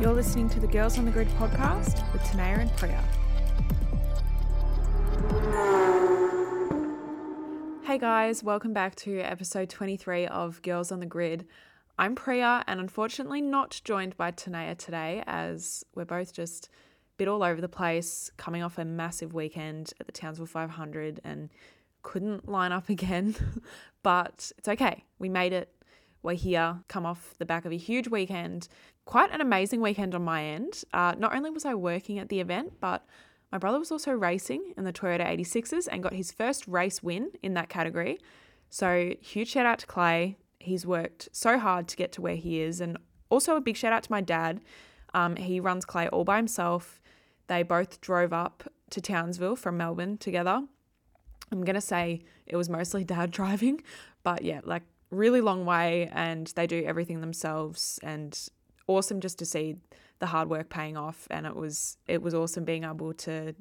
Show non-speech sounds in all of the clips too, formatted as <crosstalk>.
You're listening to the Girls on the Grid podcast with Tanea and Priya. Hey guys, welcome back to episode 23 of Girls on the Grid. I'm Priya and unfortunately not joined by Tanea today as we're both just bit all over the place, coming off a massive weekend at the Townsville 500 and couldn't line up <laughs> again. but it's okay. We made it. We're here, come off the back of a huge weekend. Quite an amazing weekend on my end. Uh, not only was I working at the event, but my brother was also racing in the Toyota 86s and got his first race win in that category. So, huge shout out to Clay. He's worked so hard to get to where he is. And also, a big shout out to my dad. Um, he runs Clay all by himself. They both drove up to Townsville from Melbourne together. I'm going to say it was mostly dad <laughs> driving, but yeah, like really long way and they do everything themselves and awesome just to see the hard work paying off and it was it was awesome being able to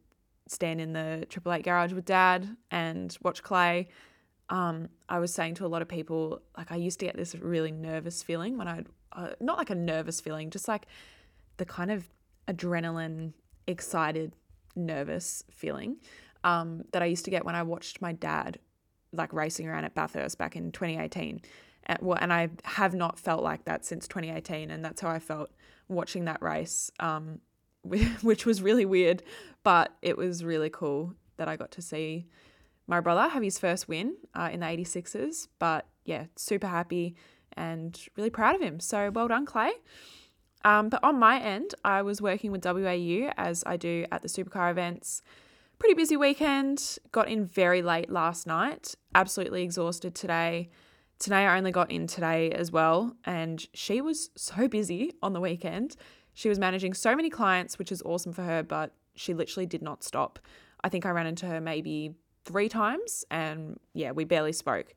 stand in the Triple Eight garage with dad and watch Clay. Um, I was saying to a lot of people, like I used to get this really nervous feeling when I'd, uh, not like a nervous feeling, just like the kind of adrenaline, excited, nervous feeling um, that I used to get when I watched my dad like racing around at Bathurst back in 2018. And, well, and I have not felt like that since 2018, and that's how I felt watching that race, um, <laughs> which was really weird, but it was really cool that I got to see my brother have his first win uh, in the 86s. But yeah, super happy and really proud of him. So well done, Clay. Um, but on my end, I was working with WAU as I do at the supercar events. Pretty busy weekend. Got in very late last night. Absolutely exhausted today. Today I only got in today as well, and she was so busy on the weekend. She was managing so many clients, which is awesome for her, but she literally did not stop. I think I ran into her maybe three times, and yeah, we barely spoke.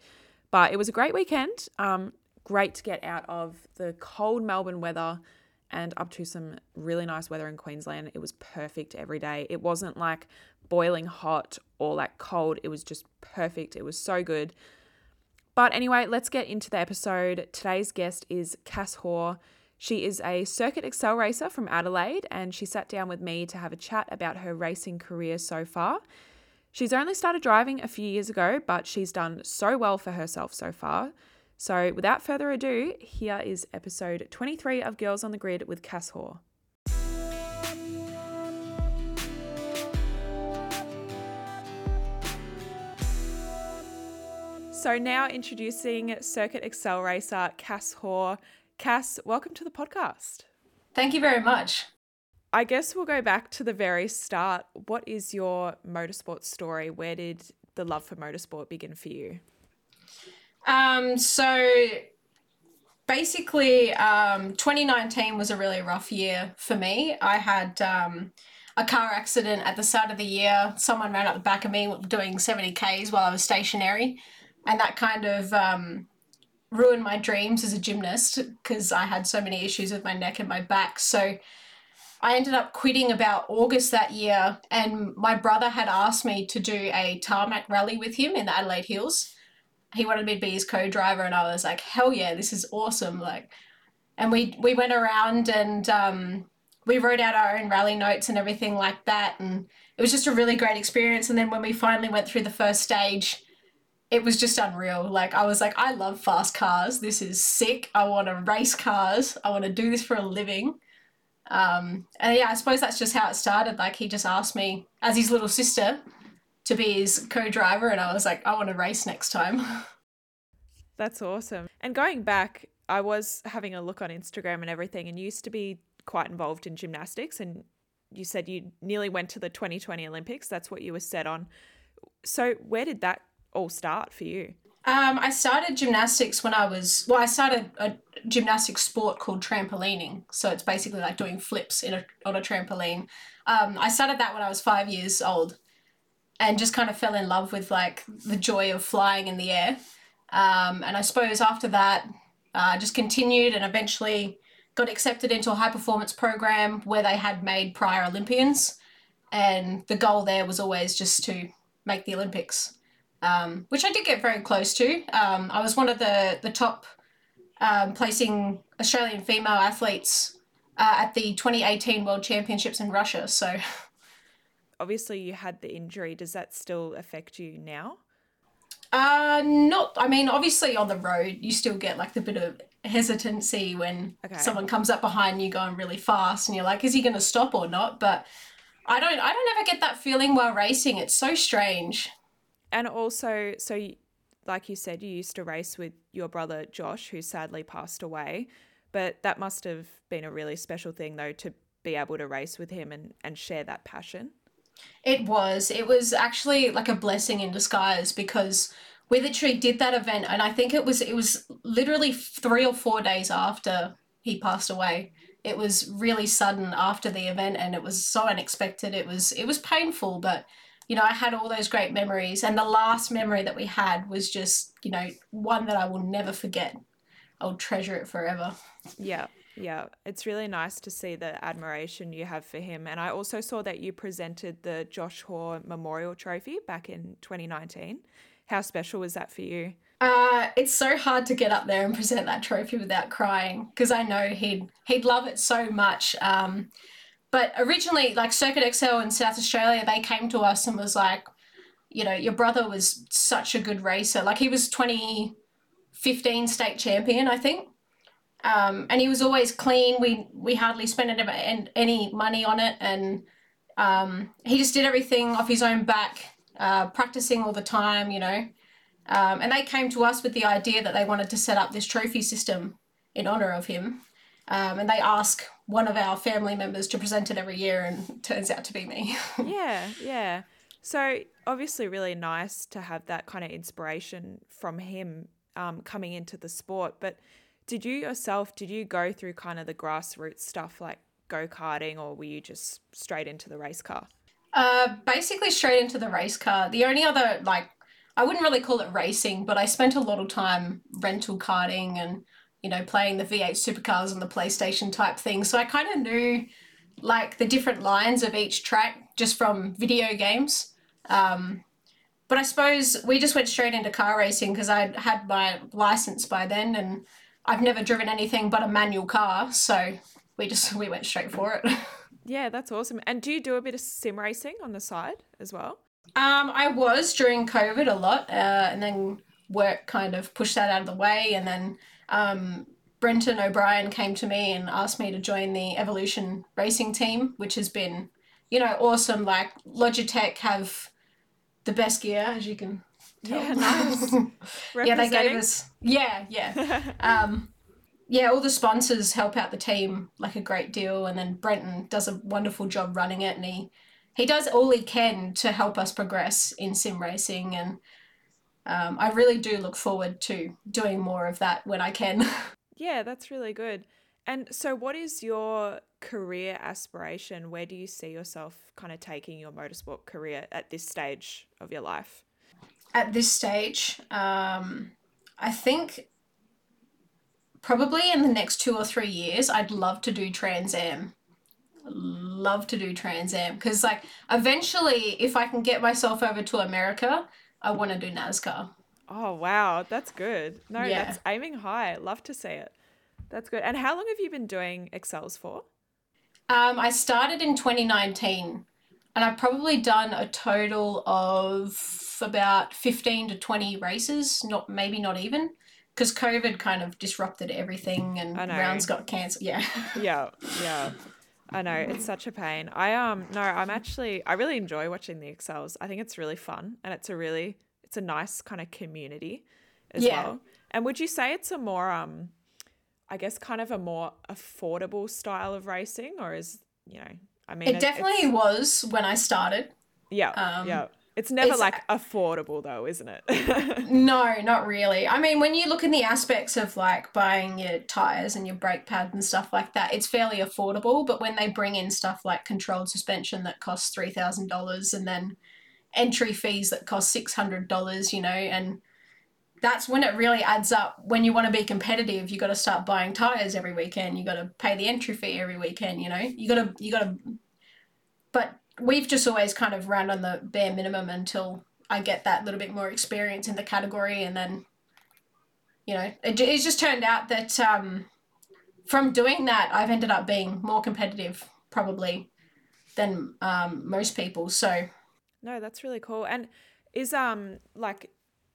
But it was a great weekend. Um, great to get out of the cold Melbourne weather and up to some really nice weather in Queensland. It was perfect every day. It wasn't like boiling hot or like cold, it was just perfect. It was so good. But anyway, let's get into the episode. Today's guest is Cass Hoare. She is a circuit excel racer from Adelaide, and she sat down with me to have a chat about her racing career so far. She's only started driving a few years ago, but she's done so well for herself so far. So, without further ado, here is episode 23 of Girls on the Grid with Cass Hoare. So, now introducing Circuit Excel racer Cass Hoare. Cass, welcome to the podcast. Thank you very much. I guess we'll go back to the very start. What is your motorsport story? Where did the love for motorsport begin for you? Um, so basically, um, 2019 was a really rough year for me. I had um, a car accident at the start of the year. Someone ran up the back of me doing 70 Ks while I was stationary and that kind of um, ruined my dreams as a gymnast because I had so many issues with my neck and my back. So I ended up quitting about August that year, and my brother had asked me to do a tarmac rally with him in the Adelaide Hills. He wanted me to be his co-driver, and I was like, "Hell yeah, this is awesome!" Like, and we we went around and um, we wrote out our own rally notes and everything like that, and it was just a really great experience. And then when we finally went through the first stage, it was just unreal. Like I was like, I love fast cars. This is sick. I want to race cars. I want to do this for a living. Um, and yeah, I suppose that's just how it started. Like he just asked me as his little sister to be his co-driver, and I was like, I want to race next time. <laughs> That's awesome. And going back, I was having a look on Instagram and everything, and you used to be quite involved in gymnastics, and you said you nearly went to the 2020 Olympics. That's what you were set on. So where did that all start for you? Um, I started gymnastics when I was well. I started a gymnastics sport called trampolining. So it's basically like doing flips in a on a trampoline. Um, I started that when I was five years old, and just kind of fell in love with like the joy of flying in the air. Um, and I suppose after that, I uh, just continued and eventually got accepted into a high performance program where they had made prior Olympians, and the goal there was always just to make the Olympics um, which I did get very close to. Um, I was one of the the top um, placing Australian female athletes uh, at the 2018 World Championships in Russia. So, obviously, you had the injury. Does that still affect you now? Uh, not. I mean, obviously, on the road, you still get like the bit of hesitancy when okay. someone comes up behind you going really fast, and you're like, "Is he going to stop or not?" But I don't. I don't ever get that feeling while racing. It's so strange. And also, so like you said, you used to race with your brother Josh, who sadly passed away. But that must have been a really special thing, though, to be able to race with him and, and share that passion. It was. It was actually like a blessing in disguise because we literally did that event and I think it was it was literally 3 or 4 days after he passed away. It was really sudden after the event and it was so unexpected. It was it was painful, but you know, I had all those great memories and the last memory that we had was just, you know, one that I will never forget. I'll treasure it forever. Yeah. Yeah, it's really nice to see the admiration you have for him. And I also saw that you presented the Josh Hoare Memorial Trophy back in 2019. How special was that for you? Uh, it's so hard to get up there and present that trophy without crying because I know he'd he'd love it so much. Um, but originally, like Circuit Excel in South Australia, they came to us and was like, you know, your brother was such a good racer. Like he was 2015 state champion, I think. Um, and he was always clean. We we hardly spent any money on it, and um, he just did everything off his own back, uh, practicing all the time, you know. Um, and they came to us with the idea that they wanted to set up this trophy system in honor of him. Um, and they ask one of our family members to present it every year, and it turns out to be me. <laughs> yeah, yeah. So obviously, really nice to have that kind of inspiration from him um, coming into the sport, but did you yourself, did you go through kind of the grassroots stuff like go karting or were you just straight into the race car? Uh, basically straight into the race car. The only other, like, I wouldn't really call it racing, but I spent a lot of time rental karting and, you know, playing the V8 supercars on the PlayStation type thing. So I kind of knew, like, the different lines of each track just from video games. Um, but I suppose we just went straight into car racing because I had my license by then and I've never driven anything but a manual car, so we just we went straight for it. <laughs> yeah, that's awesome. And do you do a bit of sim racing on the side as well? Um, I was during COVID a lot, uh, and then work kind of pushed that out of the way, and then um, Brenton O'Brien came to me and asked me to join the Evolution racing team, which has been, you know, awesome. Like Logitech have the best gear, as you can yeah, nice. <laughs> yeah, they gave us. Yeah, yeah. <laughs> um, yeah, all the sponsors help out the team like a great deal, and then Brenton does a wonderful job running it, and he he does all he can to help us progress in sim racing, and um, I really do look forward to doing more of that when I can. <laughs> yeah, that's really good. And so, what is your career aspiration? Where do you see yourself kind of taking your motorsport career at this stage of your life? at this stage, um, I think probably in the next two or three years, I'd love to do Trans Am. Love to do Trans Am because, like, eventually, if I can get myself over to America, I want to do NASCAR. Oh wow, that's good. No, yeah. that's aiming high. Love to see it. That's good. And how long have you been doing Excels for? Um, I started in 2019, and I've probably done a total of about 15 to 20 races, not maybe not even because COVID kind of disrupted everything and rounds got cancelled. Yeah. <laughs> yeah, yeah. I know it's such a pain. I um no, I'm actually I really enjoy watching the Excels. I think it's really fun and it's a really it's a nice kind of community as yeah. well. And would you say it's a more um I guess kind of a more affordable style of racing or is, you know, I mean It definitely was when I started. Yeah. Um, yeah. It's never it's, like affordable though, isn't it? <laughs> no, not really. I mean, when you look in the aspects of like buying your tires and your brake pads and stuff like that, it's fairly affordable. But when they bring in stuff like controlled suspension that costs three thousand dollars and then entry fees that cost six hundred dollars, you know, and that's when it really adds up. When you want to be competitive, you got to start buying tires every weekend. You got to pay the entry fee every weekend. You know, you got to you got to. But we've just always kind of run on the bare minimum until I get that little bit more experience in the category and then you know, it, it's just turned out that um, from doing that, I've ended up being more competitive probably than um, most people. So, no, that's really cool. And is um like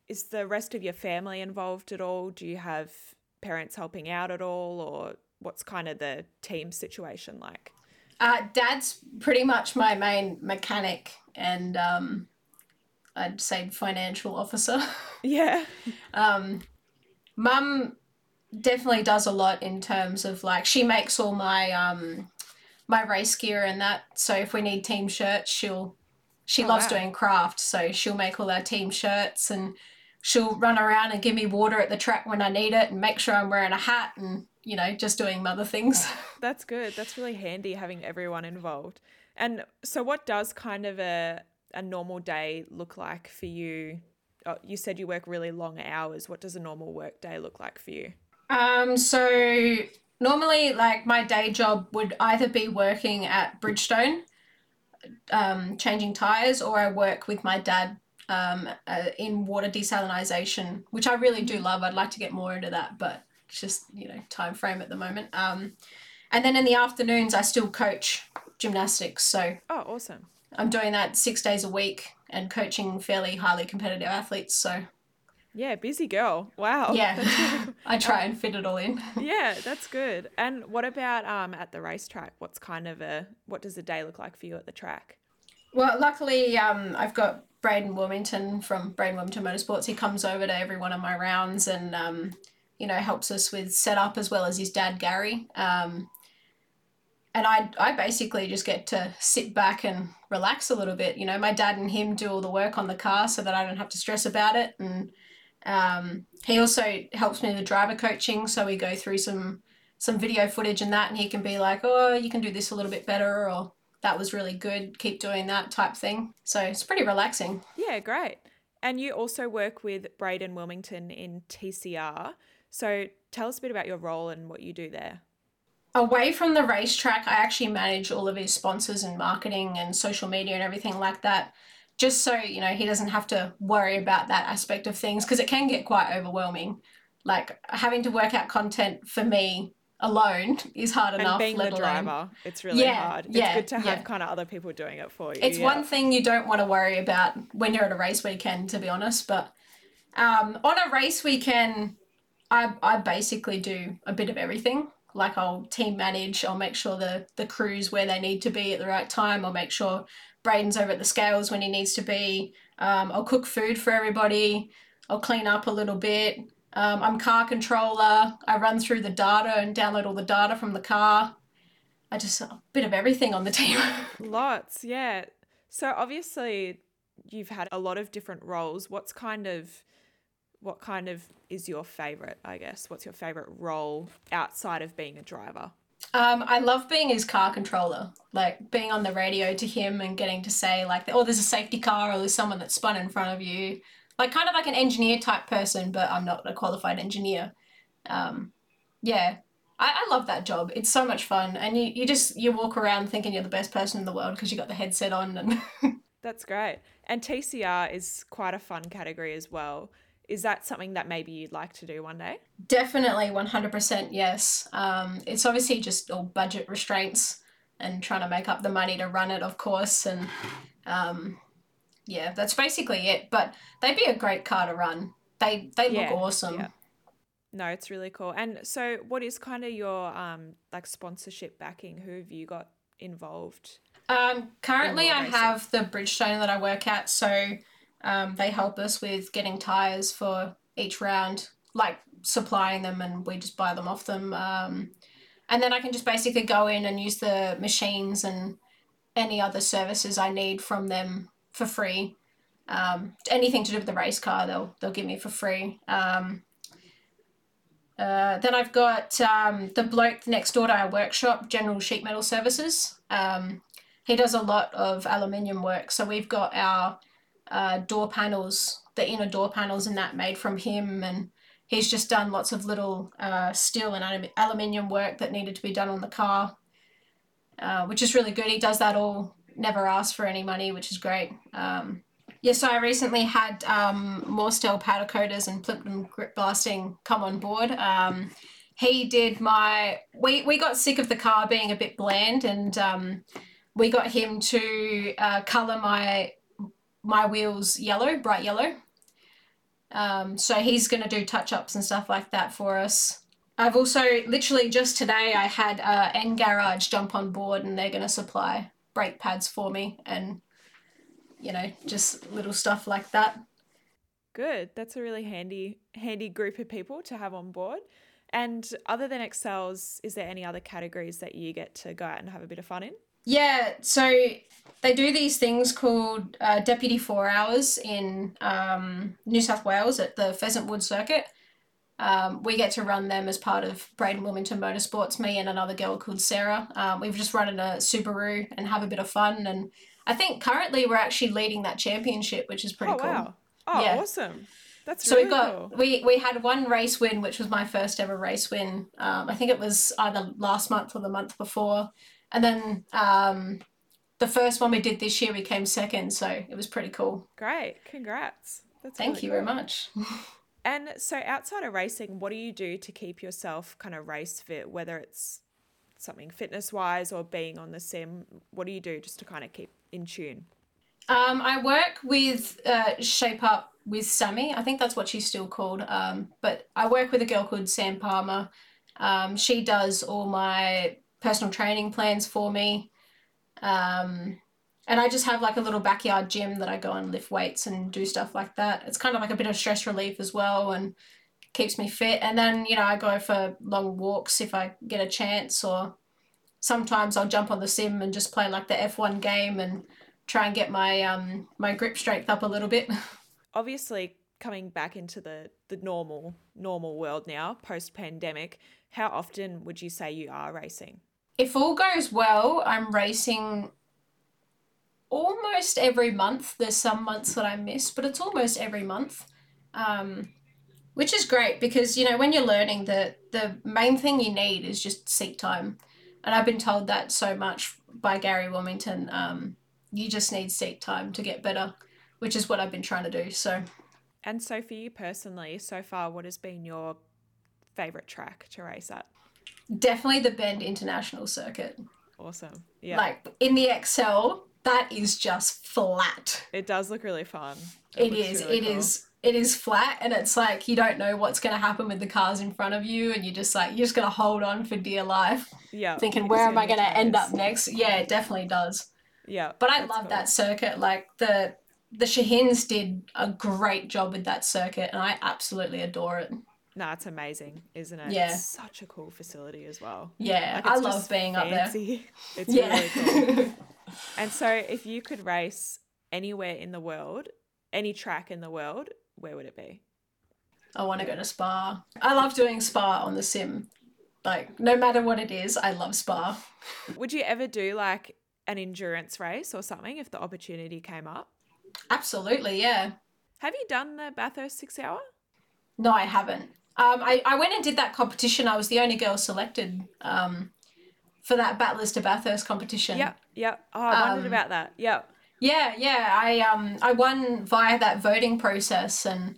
is the rest of your family involved at all? Do you have parents helping out at all, or what's kind of the team situation like? Uh, Dad's pretty much my main mechanic and um, I'd say financial officer. <laughs> Yeah. um, Mum definitely does a lot in terms of like she makes all my um my race gear and that. So if we need team shirts, she'll she oh, loves wow. doing craft, so she'll make all our team shirts and she'll run around and give me water at the track when I need it and make sure I'm wearing a hat and you know just doing mother things. <laughs> That's good. That's really handy having everyone involved. And so, what does kind of a a normal day look like for you? Oh, you said you work really long hours. What does a normal work day look like for you? Um, so normally, like my day job would either be working at Bridgestone, um, changing tires, or I work with my dad um, uh, in water desalination, which I really do love. I'd like to get more into that, but just you know time frame at the moment. Um, and then in the afternoons, I still coach gymnastics. So oh, awesome! I'm doing that six days a week and coaching fairly highly competitive athletes. So yeah, busy girl. Wow. Yeah. <laughs> <laughs> I try and fit it all in. <laughs> yeah, that's good. And what about um at the racetrack? What's kind of a what does a day look like for you at the track? Well, luckily, um, I've got Braden Wilmington from Braden Wilmington Motorsports. He comes over to every one of my rounds and um, you know helps us with setup as well as his dad Gary. Um, and I I basically just get to sit back and relax a little bit. You know, my dad and him do all the work on the car so that I don't have to stress about it and um, he also helps me with driver coaching, so we go through some some video footage and that, and he can be like, "Oh, you can do this a little bit better," or "That was really good. Keep doing that," type thing. So it's pretty relaxing. Yeah, great. And you also work with Braden Wilmington in TCR. So tell us a bit about your role and what you do there. Away from the racetrack, I actually manage all of his sponsors and marketing and social media and everything like that just so you know he doesn't have to worry about that aspect of things because it can get quite overwhelming like having to work out content for me alone is hard and enough being the driver alone. it's really yeah, hard it's yeah, good to have yeah. kind of other people doing it for you it's yeah. one thing you don't want to worry about when you're at a race weekend to be honest but um, on a race weekend I, I basically do a bit of everything like I'll team manage I'll make sure the the crews where they need to be at the right time I'll make sure Braden's over at the scales when he needs to be. Um, I'll cook food for everybody. I'll clean up a little bit. Um, I'm car controller. I run through the data and download all the data from the car. I just a bit of everything on the team. <laughs> Lots, yeah. So obviously you've had a lot of different roles. What's kind of what kind of is your favorite, I guess? What's your favorite role outside of being a driver? Um, I love being his car controller, like being on the radio to him and getting to say like, oh, there's a safety car or there's someone that's spun in front of you, like kind of like an engineer type person, but I'm not a qualified engineer. Um, yeah, I, I love that job. It's so much fun, and you, you just you walk around thinking you're the best person in the world because you got the headset on and. <laughs> That's great. And TCR is quite a fun category as well. Is that something that maybe you'd like to do one day? Definitely, 100% yes. Um, it's obviously just all budget restraints and trying to make up the money to run it, of course. And um, yeah, that's basically it. But they'd be a great car to run. They, they look yeah, awesome. Yeah. No, it's really cool. And so, what is kind of your um, like sponsorship backing? Who have you got involved? Um, currently, I have the Bridgestone that I work at. So um, they help us with getting tires for each round, like supplying them, and we just buy them off them. Um, and then I can just basically go in and use the machines and any other services I need from them for free. Um, anything to do with the race car, they'll they'll give me for free. Um, uh, then I've got um, the bloke next door to our workshop, General Sheet Metal Services. Um, he does a lot of aluminium work, so we've got our uh, door panels, the inner door panels, and that made from him. And he's just done lots of little uh, steel and aluminium work that needed to be done on the car, uh, which is really good. He does that all, never asks for any money, which is great. Um, Yeah, so I recently had um, Morstel powder coaters and Plimpton grit blasting come on board. Um, he did my. We we got sick of the car being a bit bland, and um, we got him to uh, color my my wheels yellow, bright yellow. Um, so he's going to do touch ups and stuff like that for us. I've also literally just today I had uh, N Garage jump on board and they're going to supply brake pads for me and you know just little stuff like that. Good. That's a really handy handy group of people to have on board. And other than Excels, is there any other categories that you get to go out and have a bit of fun in? Yeah, so they do these things called uh, Deputy Four Hours in um, New South Wales at the Pheasant Wood Circuit. Um, we get to run them as part of Braden Wilmington Motorsports, me and another girl called Sarah. Um, we've just run in a Subaru and have a bit of fun. And I think currently we're actually leading that championship, which is pretty oh, cool. Wow. Oh, Yeah. awesome. That's So really we got cool. we we had one race win, which was my first ever race win. Um, I think it was either last month or the month before, and then um, the first one we did this year we came second, so it was pretty cool. Great. Congrats. That's Thank really you very much. <laughs> And so outside of racing, what do you do to keep yourself kind of race fit, whether it's something fitness wise or being on the sim? What do you do just to kind of keep in tune? Um, I work with uh, Shape Up with Sammy. I think that's what she's still called. Um, but I work with a girl called Sam Palmer. Um, she does all my personal training plans for me. Um, and I just have like a little backyard gym that I go and lift weights and do stuff like that. It's kind of like a bit of stress relief as well and keeps me fit. And then, you know, I go for long walks if I get a chance, or sometimes I'll jump on the sim and just play like the F1 game and try and get my um my grip strength up a little bit. <laughs> Obviously, coming back into the the normal normal world now, post pandemic, how often would you say you are racing? If all goes well, I'm racing almost every month. There's some months that I miss, but it's almost every month. Um, which is great because you know when you're learning the the main thing you need is just seat time, and I've been told that so much by Gary Wilmington. Um, you just need seat time to get better, which is what I've been trying to do. So And so for you personally, so far, what has been your favorite track to race at? Definitely the Bend International Circuit. Awesome. Yeah. Like in the Excel, that is just flat. it does look really fun. It, it is. Really it cool. is. It is flat, and it's like you don't know what's going to happen with the cars in front of you, and you're just like you're just going to hold on for dear life, Yeah. thinking where am I going to end up next? Yeah, it definitely does. Yeah. But I love cool. that circuit. Like the the Shahins did a great job with that circuit, and I absolutely adore it. No, it's amazing, isn't it? Yeah. It's such a cool facility as well. Yeah, Like, I love being up there. <laughs> It's Yeah. really cool. <laughs> And so, if you could race anywhere in the world, any track in the world, where would it be? I want to go to Spa. I love doing Spa on the sim. Like no matter what it is, I love Spa. Would you ever do like an endurance race or something if the opportunity came up? Absolutely, yeah. Have you done the Bathurst six hour? No, I haven't. Um, I, I went and did that competition. I was the only girl selected um, for that Battlers to Bathurst competition. Yep, yep. Oh, I wondered Um, about that. Yep. Yeah, yeah. I um I won via that voting process, and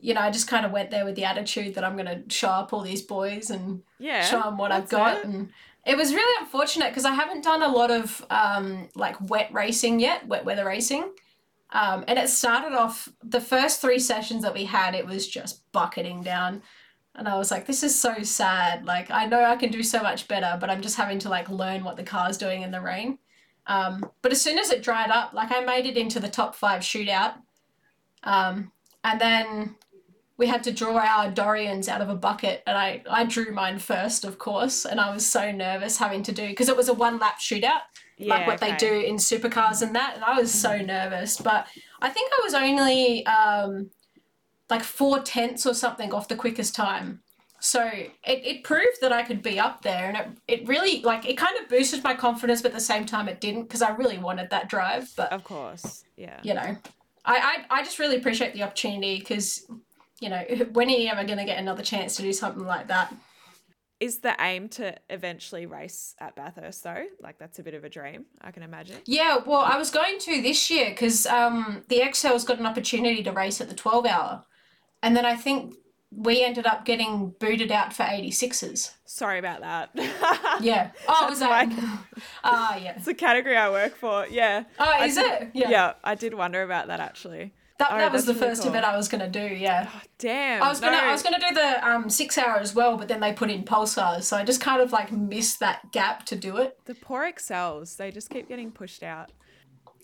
you know I just kind of went there with the attitude that I'm gonna show up all these boys and Yeah. show them what I've got. it. And it was really unfortunate because I haven't done a lot of um like wet racing yet, wet weather racing. Um, and it started off the first three sessions that we had, it was just bucketing down. And I was like, this is so sad. Like, I know I can do so much better, but I'm just having to like learn what the car's doing in the rain. Um, but as soon as it dried up, like I made it into the top five shootout. Um, and then we had to draw our Dorians out of a bucket, and I, I drew mine first, of course. And I was so nervous having to do because it was a one lap shootout like Yeah, what they do in supercars and that. And I was so nervous, but I think I was only um, like four tenths or something off the quickest time. So it, it proved that I could be up there, and it, it really like it kind of boosted my confidence, but at the same time it didn't because I really wanted that drive. But Of course. Yeah. you know, I I, I just really appreciate the opportunity because you know <laughs> when are you ever going to get another chance to do something like that? Is the aim to eventually race at Bathurst though? Like that's a bit of a dream, I can imagine. Yeah, well, I was going to this year because um, the Excel's got an opportunity to race at the 12 hour. And then I think we ended up getting booted out for 86s. Sorry about that. <laughs> Yeah. <laughs> Oh, was that? <laughs> Ah, yeah. it's the category I work for. Yeah. Oh, I is did- it? Yeah. Yeah. I did wonder about that actually. That, Oh, that was the really first cool. event I was gonna do. Yeah. Damn. I was gonna. I was gonna do the um, six hour as well, but then they put in pulsars, so I just kind of like missed that gap to do it. The poor excels, they just keep getting pushed out.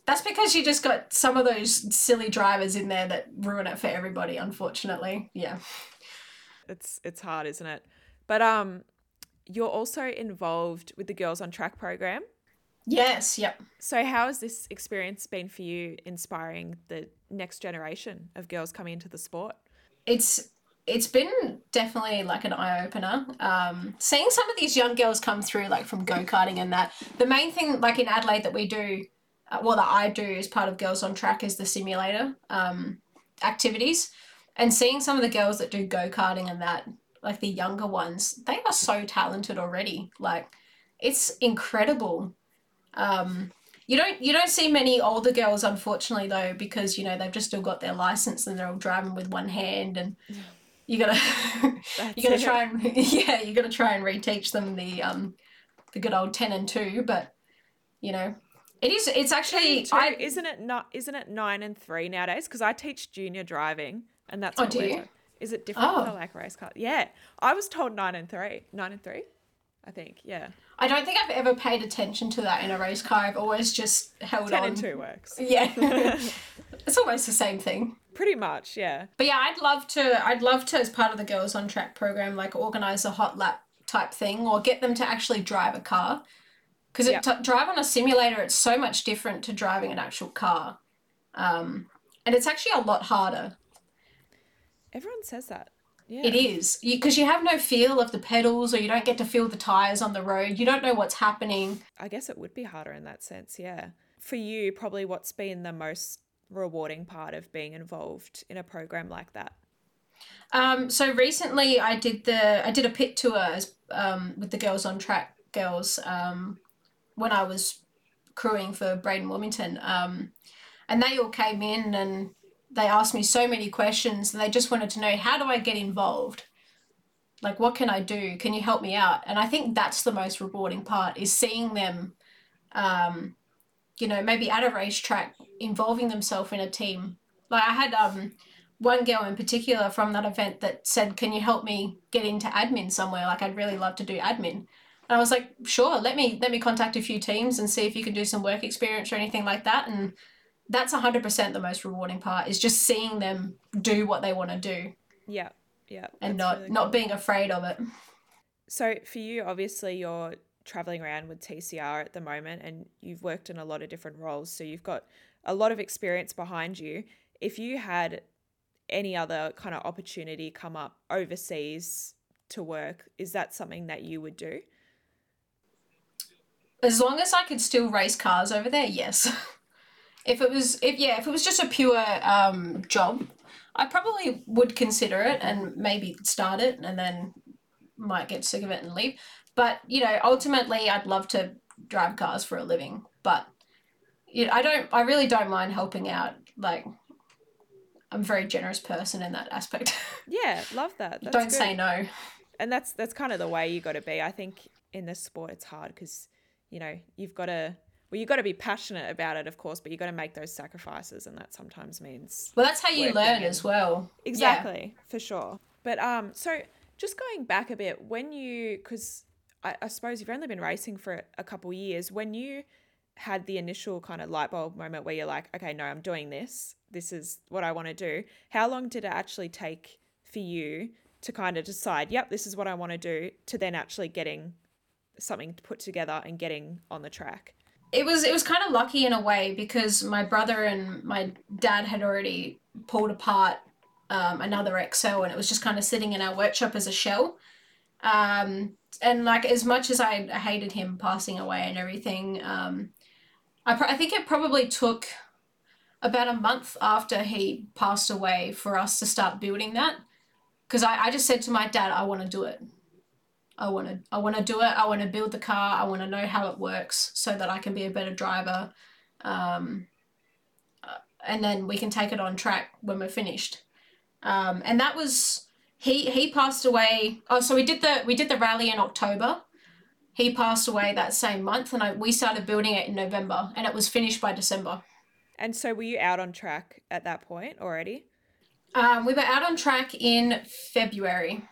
That's because you just got some of those silly drivers in there that ruin it for everybody. Unfortunately, yeah. It's it's hard, isn't it? But um you're also involved with the Girls on Track program. Yes. Yep. So how has this experience been for you inspiring the next generation of girls coming into the sport? it's it's been definitely like an eye opener. Um, seeing some of these young girls come through, like from go karting and that. The main thing, like in Adelaide, that we do, uh, well, that I do as part of Girls on Track, is the simulator um, activities. And seeing some of the girls that do go karting and that, like the younger ones, they are so talented already. Like, it's incredible. Um, you don't you don't see many older girls, unfortunately, though, because you know they've just still got their license and they're all driving with one hand, and you gotta <laughs> you gotta it. try and <laughs> yeah you gotta try and reteach them the um the good old ten and two, but you know it is it's actually Two, I isn't it not isn't it nine and three nowadays? Because I teach junior driving and that's Oh, do you? Is it different Oh. for like race car? Yeah. I was told nine and three. Nine and three? I think, yeah. I don't think I've ever paid attention to that in a race car. I've always just held Ten on. and two works. <laughs> Yeah, <laughs> it's almost the same thing. Pretty much, yeah. But yeah, I'd love to. I'd love to, as part of the Girls on Track program, like organize a hot lap type thing, or get them to actually drive a car. Because Yeah. to drive on a simulator, it's so much different to driving an actual car, um, and it's actually a lot harder. Everyone says that. Yeah. It is because you, have no feel of the pedals, or you don't get to feel the tires on the road. You don't know what's happening. I guess it would be harder in that sense, yeah. For you, probably what's been the most rewarding part of being involved in a program like that? Um, so recently, I did the I did a pit tour as, um, with the Girls on Track girls um, when I was crewing for Braden Wilmington, um, and they all came in and they asked me so many questions, and they just wanted to know how do I get involved, like what can I do? Can you help me out? And I think that's the most rewarding part is seeing them, um, you know, maybe at a racetrack involving themselves in a team. Like I had um one girl in particular from that event that said, "Can you help me get into admin somewhere? Like I'd really love to do admin." And I was like, "Sure, let me let me contact a few teams and see if you can do some work experience or anything like that." And that's 100% the most rewarding part is just seeing them do what they want to do Yeah, yeah. and not really not cool. being afraid of it. So for you, obviously, you're traveling around with TCR at the moment, and you've worked in a lot of different roles. So you've got a lot of experience behind you. If you had any other kind of opportunity come up overseas to work, is that something that you would do? As long as I could still race cars over there, yes. <laughs> if it was if yeah, if it was just a pure um, job, I probably would consider it and maybe start it and then might get sick of it and leave. But you know, ultimately, I'd love to drive cars for a living. But you know, I don't. I really don't mind helping out. Like, I'm a very generous person in that aspect. <laughs> Yeah, love that. That's don't good. say no. and that's that's kind of the way you got to be. I think in this sport it's hard because you know you've got to well you've got to be passionate about it, of course, but you've got to make those sacrifices, and that sometimes means Well, that's how you learn as well. Yeah. exactly for sure. But um, so just going back a bit, when you because I, I suppose you've only been racing for a couple years, when you had the initial kind of light bulb moment where you're like, okay, no, I'm doing this. This is what I want to do. How long did it actually take for you to kind of decide, yep, this is what I want to do, to then actually getting something put together and getting on the track? It was it was kind of lucky in a way because my brother and my dad had already pulled apart um, another Excel and it was just kind of sitting in our workshop as a shell. Um, and like as much as I hated him passing away and everything, um, I, I think it probably took about a month after he passed away for us to start building that. Because I, I just said to my dad, I want to do it. I want to I want to do it. I want to build the car. I want to know how it works so that I can be a better driver. Um, uh, and then we can take it on track when we're finished. Um, and that was he he passed away. Oh, so we did the we did the rally in October. He passed away that same month, and I we started building it in November, and it was finished by December. And so were you out on track at that point already? Um, we were out on track in February.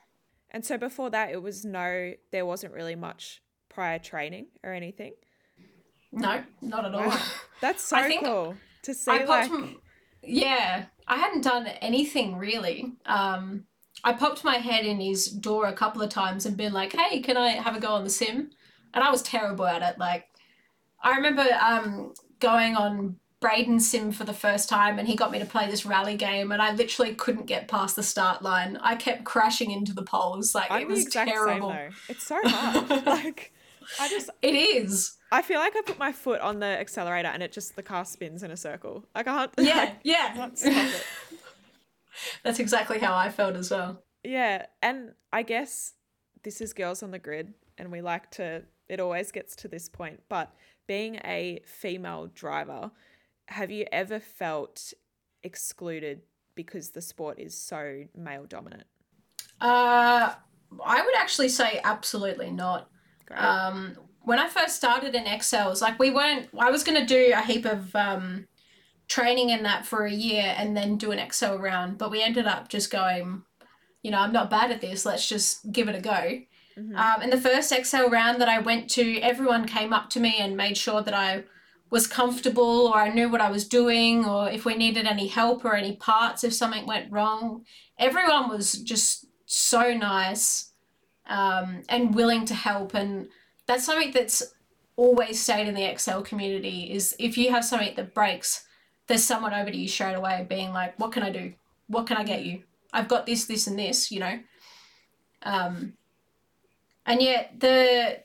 And so before that, it was no, there wasn't really much prior training or anything. No, not at all. <laughs> That's so cool to see. I like, yeah, I hadn't done anything really. Um, I popped my head in his door a couple of times and been like, "Hey, can I have a go on the sim?" And I was terrible at it. Like, I remember um, going on Braden sim for the first time and he got me to play this rally game and I literally couldn't get past the start line. I kept crashing into the poles. Like I'm it was terrible. Same, it's so hard. <laughs> like I just It is. I feel like I put my foot on the accelerator and it just the car spins in a circle. I can't <laughs> Yeah, like, yeah. Can't stop it. <laughs> That's exactly how I felt as well. Yeah, and I guess this is girls on the grid and we like to it always gets to this point, but being a female driver, have you ever felt excluded because the sport is so male dominant? Uh, I would actually say absolutely not. Um, when I first started in Excels, like we weren't, I was going to do a heap of um, training in that for a year and then do an Excel round, but we ended up just going, you know, I'm not bad at this. Let's just give it a go. Mm-hmm. Um, in the first Excel round that I went to, everyone came up to me and made sure that I was comfortable or I knew what I was doing or if we needed any help or any parts if something went wrong. Everyone was just so nice um, and willing to help. And that's something that's always stayed in the Excel community is if you have something that breaks, there's someone over to you straight away being like, what can I do? What can I get you? I've got this, this, and this, you know? Um, and yet the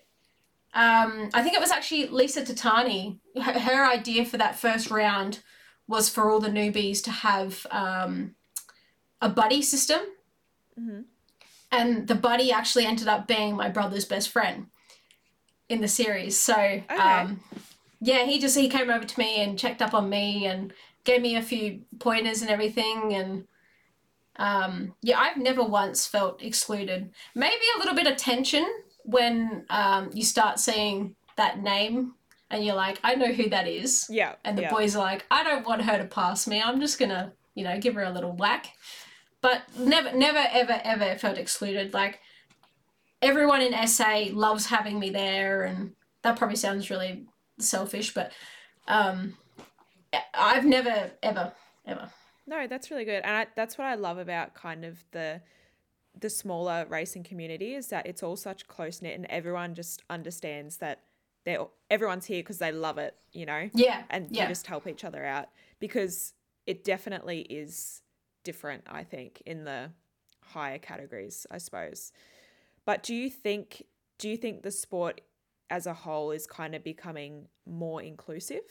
um, I think it was actually Lisa Tatani. Her, her, idea for that first round was for all the newbies to have um, a buddy system. Mm-hmm. And the buddy actually ended up being my brother's best friend in the series. So, okay. um, yeah, he just he came over to me and checked up on me and gave me a few pointers and everything. And um, yeah, I've never once felt excluded. Maybe a little bit of tension when um, you start seeing that name and you're like, I know who that is. Yeah. And the yeah. boys are like, I don't want her to pass me. I'm just gonna, you know, give her a little whack. But never, never, ever, ever felt excluded. Like everyone in SA loves having me there, and that probably sounds really selfish, but um, I've never, ever, ever. No, that's really good, and I, that's what I love about kind of the the smaller racing community is that it's all such close knit and everyone just understands that they're everyone's here because they love it, you know? Yeah. And yeah. you just help each other out because it definitely is different, I think, in the higher categories, I suppose. But do you think do you think the sport as a whole is kind of becoming more inclusive?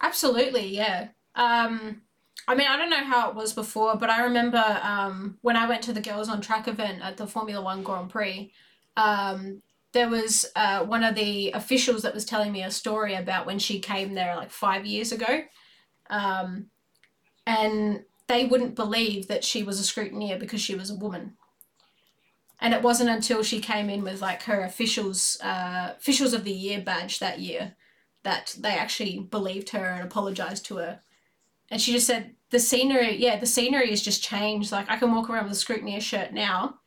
Absolutely, yeah. Um I mean, I don't know how it was before, but I remember um, when I went to the Girls on Track event at the Formula One Grand Prix, um, there was uh, one of the officials that was telling me a story about when she came there like five years ago. Um, and they wouldn't believe that she was a scrutineer because she was a woman. And it wasn't until she came in with like her officials, uh, officials of the year badge that year that they actually believed her and apologized to her and she just said the scenery yeah the scenery has just changed. Like i can walk around with a scrutineer shirt now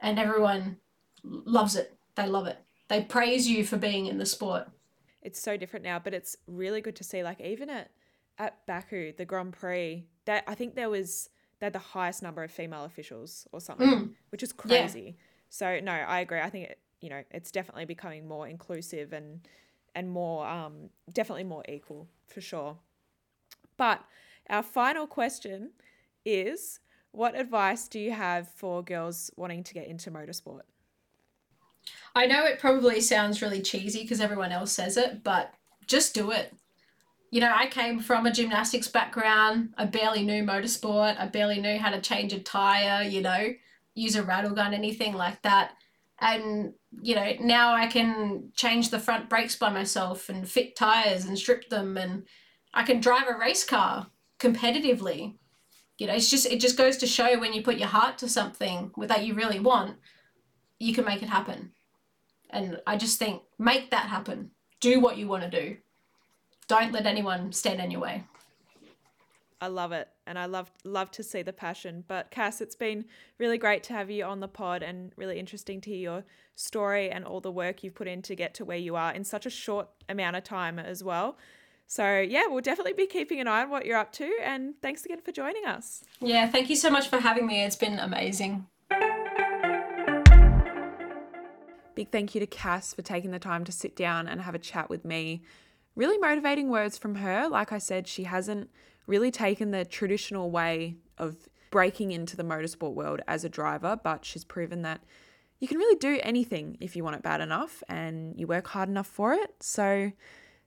and everyone loves it. They love it. They praise you for being in the sport. It's so different now but it's really good to see like even at at baku the grand prix that i think there was they had the highest number of female officials or something mm. which is crazy. Yeah. so no i agree. I think it you know it's definitely becoming more inclusive and and more um definitely more equal for sure but our final question is what advice do you have for girls wanting to get into motorsport? I know it probably sounds really cheesy because everyone else says it, but just do it. You know, I came from a gymnastics background. I barely knew motorsport. I barely knew how to change a tire, you know, use a rattle gun, anything like that. and you know now i can change the front brakes by myself and fit tires and strip them and i can drive a race car competitively. You know it's just it just goes to show when you put your heart to something that you really want you can make it happen. And i just think make that happen. Do what you want to do. Don't let anyone stand in your way. I love it, and I love love to see the passion. But Cass, it's been really great to have you on the pod, and really interesting to hear your story and all the work you've put in to get to where you are in such a short amount of time as well. So yeah, we'll definitely be keeping an eye on what you're up to, and thanks again for joining us. Yeah, thank you so much for having me. It's been amazing. Big thank you to Cass for taking the time to sit down and have a chat with me. Really motivating words from her. Like I said, she hasn't really taken the traditional way of breaking into the motorsport world as a driver, but she's proven that you can really do anything if you want it bad enough and you work hard enough for it. So,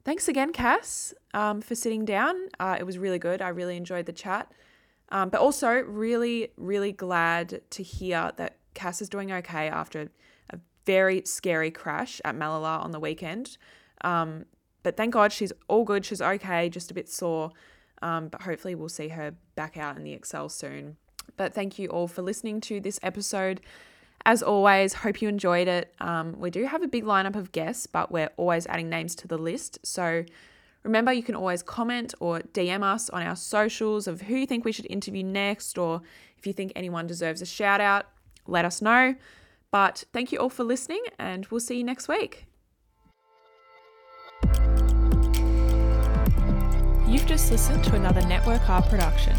thanks again, Cass, um, for sitting down. Uh, it was really good. I really enjoyed the chat. Um, but also, really, really glad to hear that Cass is doing okay after a very scary crash at Mallala on the weekend. Um, but thank God she's all good. She's okay, just a bit sore. Um, but hopefully, we'll see her back out in the Excel soon. But thank you all for listening to this episode. As always, hope you enjoyed it. Um, we do have a big lineup of guests, but we're always adding names to the list. So remember, you can always comment or DM us on our socials of who you think we should interview next, or if you think anyone deserves a shout out, let us know. But thank you all for listening, and we'll see you next week. You've just listened to another Network R production.